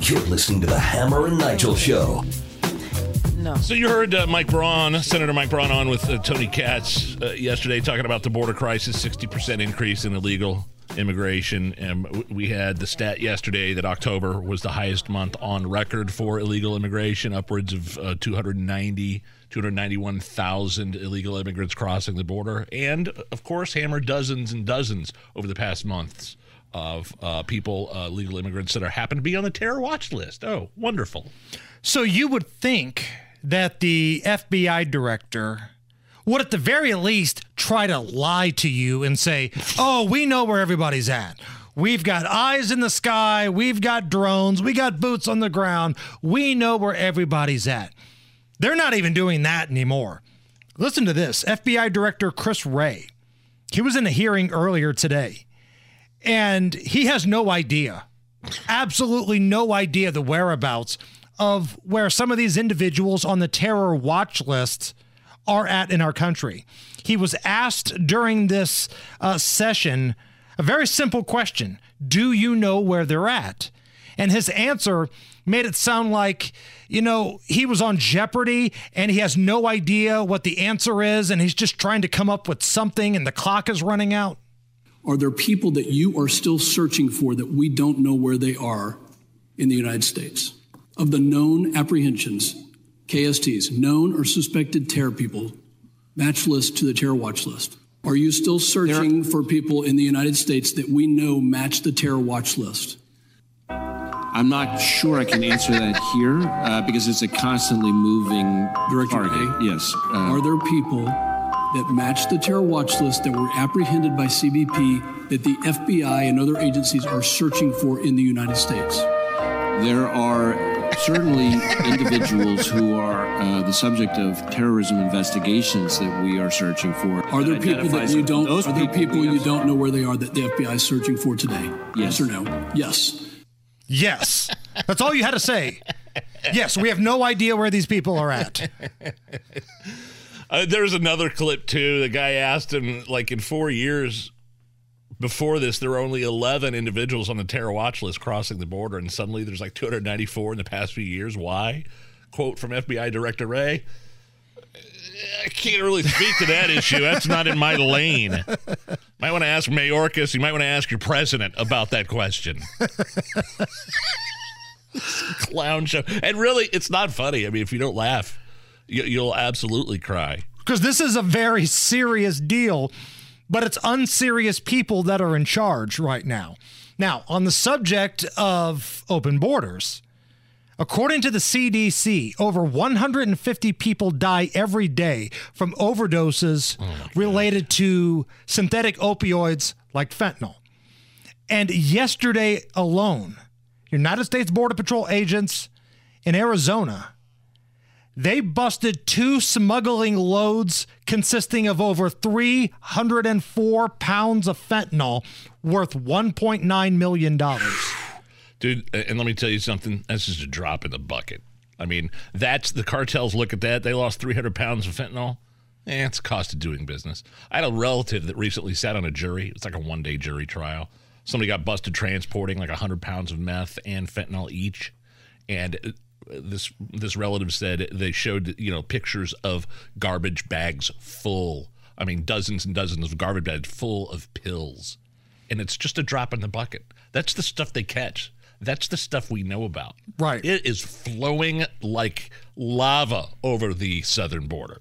You're listening to the Hammer and Nigel Show. No. So you heard uh, Mike Braun, Senator Mike Braun, on with uh, Tony Katz uh, yesterday, talking about the border crisis, sixty percent increase in illegal immigration, and we had the stat yesterday that October was the highest month on record for illegal immigration, upwards of uh, 290. 291,000 illegal immigrants crossing the border, and of course, hammer dozens and dozens over the past months of uh, people, uh, legal immigrants that are happen to be on the terror watch list. Oh, wonderful! So you would think that the FBI director would at the very least try to lie to you and say, "Oh, we know where everybody's at. We've got eyes in the sky, we've got drones, we got boots on the ground. We know where everybody's at." They're not even doing that anymore. Listen to this. FBI Director Chris Wray. He was in a hearing earlier today and he has no idea, absolutely no idea the whereabouts of where some of these individuals on the terror watch list are at in our country. He was asked during this uh, session a very simple question Do you know where they're at? And his answer made it sound like, you know, he was on Jeopardy and he has no idea what the answer is and he's just trying to come up with something and the clock is running out. Are there people that you are still searching for that we don't know where they are in the United States? Of the known apprehensions, KSTs, known or suspected terror people, match list to the terror watch list. Are you still searching for people in the United States that we know match the terror watch list? I'm not sure I can answer that here uh, because it's a constantly moving Director target. A? Yes. Uh, Are there people that match the terror watch list that were apprehended by CBP that the FBI and other agencies are searching for in the United States? there are certainly individuals who are uh, the subject of terrorism investigations that we are searching for. Are there people that you don't? those Are there people we you don't know where they are that the FBI is searching for today? Yes. or no? Yes. Yes. That's all you had to say. Yes, we have no idea where these people are at. Uh, there's another clip too. The guy asked him, like, in four years before this, there were only 11 individuals on the terror watch list crossing the border, and suddenly there's like 294 in the past few years. Why? Quote from FBI Director Wray. I can't really speak to that issue. That's not in my lane. Might want to ask Mayorkas. You might want to ask your president about that question. Clown show. And really, it's not funny. I mean, if you don't laugh, you'll absolutely cry. Because this is a very serious deal, but it's unserious people that are in charge right now. Now, on the subject of open borders, according to the CDC, over 150 people die every day from overdoses oh, related to synthetic opioids like fentanyl. And yesterday alone, United States Border Patrol agents in Arizona they busted two smuggling loads consisting of over 304 pounds of fentanyl worth $1.9 million. Dude, and let me tell you something. That's just a drop in the bucket. I mean, that's the cartels look at that. They lost 300 pounds of fentanyl. Eh, it's cost of doing business. I had a relative that recently sat on a jury. It's like a one day jury trial. Somebody got busted transporting like 100 pounds of meth and fentanyl each. And this this relative said they showed you know pictures of garbage bags full. I mean, dozens and dozens of garbage bags full of pills, and it's just a drop in the bucket. That's the stuff they catch. That's the stuff we know about. Right. It is flowing like lava over the southern border.